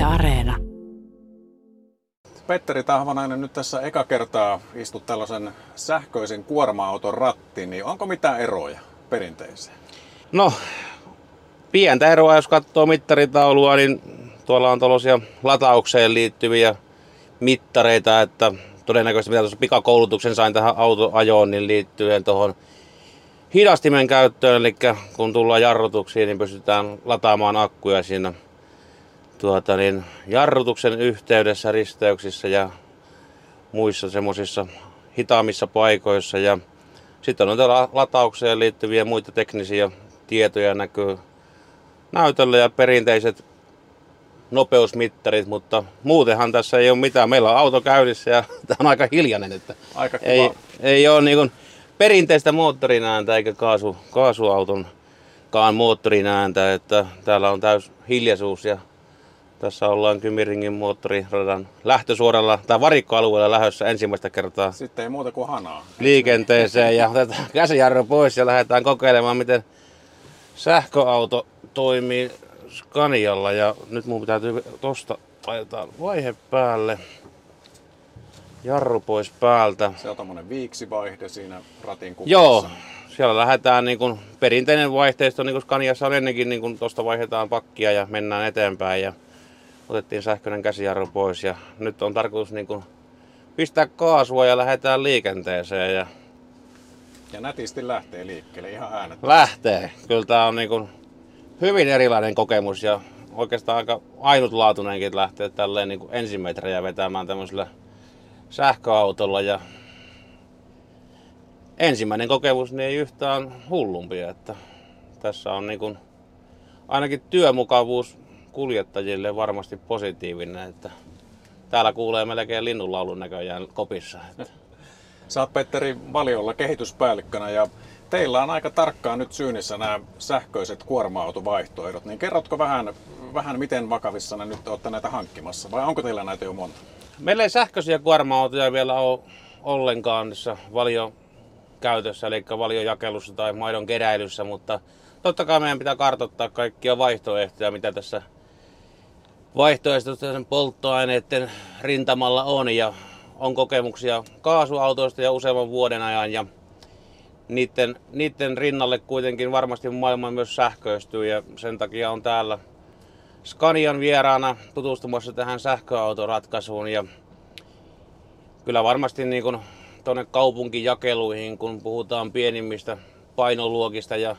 Yle Areena. Petteri Tahvanainen, nyt tässä eka kertaa istut tällaisen sähköisen kuorma-auton rattiin, niin onko mitään eroja perinteiseen? No, pientä eroa, jos katsoo mittaritaulua, niin tuolla on tällaisia lataukseen liittyviä mittareita, että todennäköisesti mitä tuossa pikakoulutuksen sain tähän autoajoon, niin liittyen tuohon hidastimen käyttöön, eli kun tullaan jarrutuksiin, niin pystytään lataamaan akkuja siinä tuota, niin, jarrutuksen yhteydessä, risteyksissä ja muissa semmoisissa hitaammissa paikoissa. Ja sitten on täällä lataukseen liittyviä muita teknisiä tietoja näkyy näytöllä ja perinteiset nopeusmittarit, mutta muutenhan tässä ei ole mitään. Meillä on auto käynnissä ja tämä on aika hiljainen, että Aika ei, ei ole niin kuin perinteistä moottorin ääntä eikä kaasu, kaasuautonkaan moottorin ääntä, että täällä on täys hiljaisuus ja tässä ollaan Kymiringin moottoriradan lähtösuoralla tai varikkoalueella lähdössä ensimmäistä kertaa Sitten ei muuta kuin hanaa. liikenteeseen ja otetaan käsijarru pois ja lähdetään kokeilemaan, miten sähköauto toimii Scanialla. Ja nyt mun täytyy tosta laitetaan vaihe päälle. Jarru pois päältä. Se on tommonen viiksivaihde siinä ratin kuppassa. Joo, siellä lähdetään niin kuin perinteinen vaihteisto, niin kuin Scaniassa on ennenkin, niin kuin tuosta vaihdetaan pakkia ja mennään eteenpäin. Ja otettiin sähköinen käsijarru pois ja nyt on tarkoitus niin kuin pistää kaasua ja lähdetään liikenteeseen. Ja Ja nätisti lähtee liikkeelle ihan äänet. lähtee. Kyllä tämä on niin kuin hyvin erilainen kokemus ja oikeastaan aika ainutlaatuinenkin lähtee tälleen niin kuin ensimetrejä vetämään tämmöisellä sähköautolla ja ensimmäinen kokemus niin ei yhtään hullumpi, että tässä on niin kuin ainakin työmukavuus kuljettajille varmasti positiivinen, että täällä kuulee melkein linnunlaulun näköjään kopissa. Että Sä oot Petteri Valiolla kehityspäällikkönä ja teillä on aika tarkkaan nyt syynissä nämä sähköiset kuorma-autovaihtoehdot. Niin kerrotko vähän, vähän miten vakavissa ne nyt olette näitä hankkimassa vai onko teillä näitä jo monta? Meillä ei sähköisiä kuorma-autoja vielä ole ollenkaan tässä valio käytössä, eli valiojakelussa tai maidon keräilyssä, mutta totta kai meidän pitää kartoittaa kaikkia vaihtoehtoja, mitä tässä vaihtoehtoisten polttoaineiden rintamalla on ja on kokemuksia kaasuautoista ja useamman vuoden ajan ja niiden, niiden rinnalle kuitenkin varmasti maailma myös sähköistyy ja sen takia on täällä Scanian vieraana tutustumassa tähän sähköautoratkaisuun ja kyllä varmasti niin kuin tuonne kaupunkijakeluihin, kun puhutaan pienimmistä painoluokista ja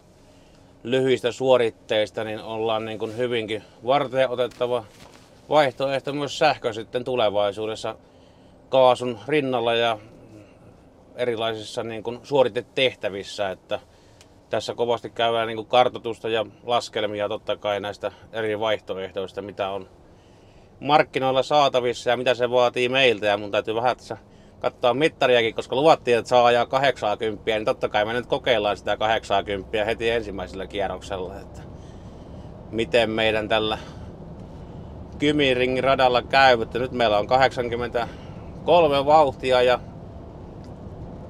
lyhyistä suoritteista, niin ollaan niin kuin hyvinkin varten otettava vaihtoehto myös sähkö sitten tulevaisuudessa kaasun rinnalla ja erilaisissa niin kuin suoritetehtävissä, että tässä kovasti käydään niin kuin kartoitusta ja laskelmia totta kai näistä eri vaihtoehdoista, mitä on markkinoilla saatavissa ja mitä se vaatii meiltä. Ja mun täytyy vähän tässä katsoa mittariakin, koska luvattiin, että saa ajaa 80, niin totta kai me nyt kokeillaan sitä 80 heti ensimmäisellä kierroksella, että miten meidän tällä Kymiringin radalla käy, että nyt meillä on 83 vauhtia ja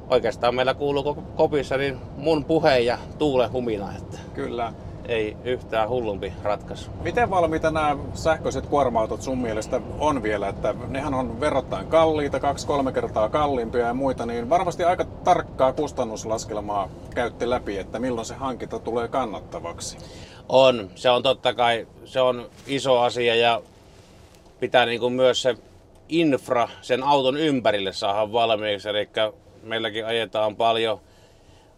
oikeastaan meillä kuuluu kopissa niin mun puhe ja tuulen humina, että Kyllä. Ei yhtään hullumpi ratkaisu. Miten valmiita nämä sähköiset kuorma-autot sun mielestä on vielä? Että nehän on verrattain kalliita, kaksi-kolme kertaa kalliimpia ja muita, niin varmasti aika tarkkaa kustannuslaskelmaa käytte läpi, että milloin se hankinta tulee kannattavaksi. On, se on totta kai, se on iso asia ja pitää niin kuin myös se infra sen auton ympärille saada valmiiksi. Eli meilläkin ajetaan paljon,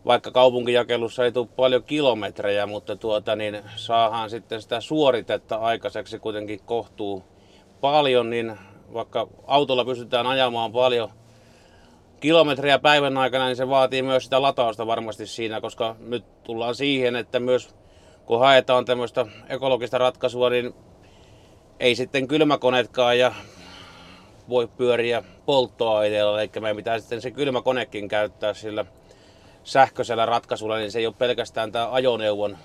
vaikka kaupunkijakelussa ei tule paljon kilometrejä, mutta tuota, niin saadaan sitten sitä suoritetta aikaiseksi kuitenkin kohtuu paljon, niin vaikka autolla pystytään ajamaan paljon kilometrejä päivän aikana, niin se vaatii myös sitä latausta varmasti siinä, koska nyt tullaan siihen, että myös kun haetaan tämmöistä ekologista ratkaisua, niin ei sitten kylmäkoneetkaan ja voi pyöriä polttoaineella, eli meidän pitää sitten se kylmäkonekin käyttää sillä sähköisellä ratkaisulla, niin se ei ole pelkästään tämä ajoneuvon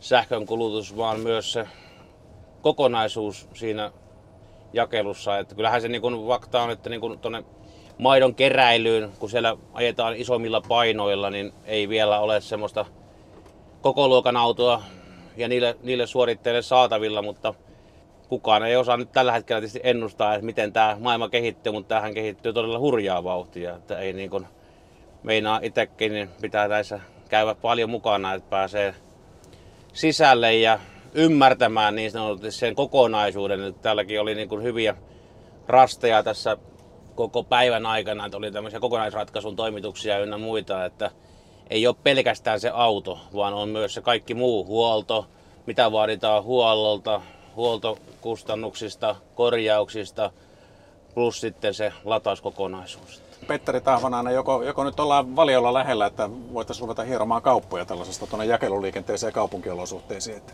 sähkön kulutus, vaan myös se kokonaisuus siinä jakelussa. Että kyllähän se niin kuin on, että niin tuonne maidon keräilyyn, kun siellä ajetaan isommilla painoilla, niin ei vielä ole semmoista koko luokan autoa ja niille, niille suoritteille saatavilla, mutta kukaan ei osaa nyt tällä hetkellä tietysti ennustaa, että miten tämä maailma kehittyy, mutta tähän kehittyy todella hurjaa vauhtia. Että ei niin kuin, meinaa itsekin, niin pitää näissä käydä paljon mukana, että pääsee sisälle ja ymmärtämään niin sanotusti sen kokonaisuuden. Että täälläkin oli niin kuin hyviä rasteja tässä koko päivän aikana, että oli tämmöisiä kokonaisratkaisun toimituksia ynnä muita, että ei ole pelkästään se auto, vaan on myös se kaikki muu huolto, mitä vaaditaan huollolta, huoltokustannuksista, korjauksista, plus sitten se latauskokonaisuus. Petteri Tahvanainen, joko, joko nyt ollaan valiolla lähellä, että voitaisiin ruveta hieromaan kauppoja tällaisesta tuonne jakeluliikenteeseen ja kaupunkiolosuhteisiin? Että...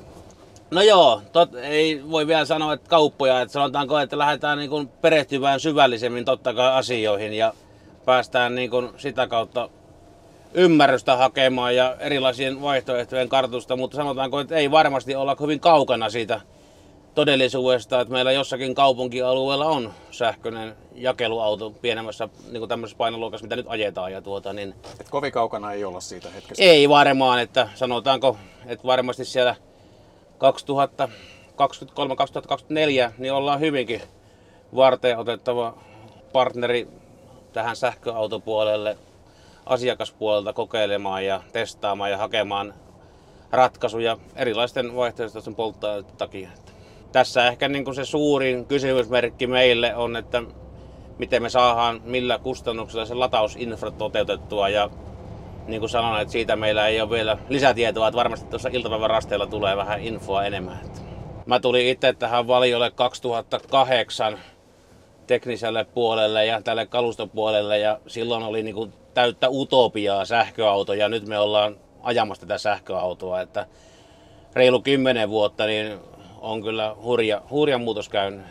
No joo, tot, ei voi vielä sanoa, että kauppoja, että sanotaanko, että lähdetään niin kuin perehtymään syvällisemmin totta kai asioihin ja päästään niin kuin sitä kautta ymmärrystä hakemaan ja erilaisien vaihtoehtojen kartusta, mutta sanotaanko, että ei varmasti olla hyvin kaukana siitä todellisuudesta, että meillä jossakin kaupunkialueella on sähköinen jakeluauto pienemmässä niin kuin tämmöisessä painoluokassa, mitä nyt ajetaan. Ja tuota, niin Et kovin kaukana ei olla siitä hetkestä. ei varmaan, että sanotaanko, että varmasti siellä 2023-2024 niin ollaan hyvinkin varten otettava partneri tähän sähköautopuolelle asiakaspuolelta kokeilemaan ja testaamaan ja hakemaan ratkaisuja erilaisten vaihtoehtoisten polttoaineiden takia. Tässä ehkä niin kuin se suurin kysymysmerkki meille on, että miten me saadaan, millä kustannuksella se latausinfra toteutettua ja niin kuin sanoin, että siitä meillä ei ole vielä lisätietoa, että varmasti tuossa iltapäivän rasteella tulee vähän infoa enemmän. Mä tulin itse tähän valiolle 2008 tekniselle puolelle ja tälle kalustopuolelle ja silloin oli niin kuin täyttä utopiaa sähköauto ja nyt me ollaan ajamassa tätä sähköautoa, että reilu kymmenen vuotta niin on kyllä hurja, hurja muutos käynyt.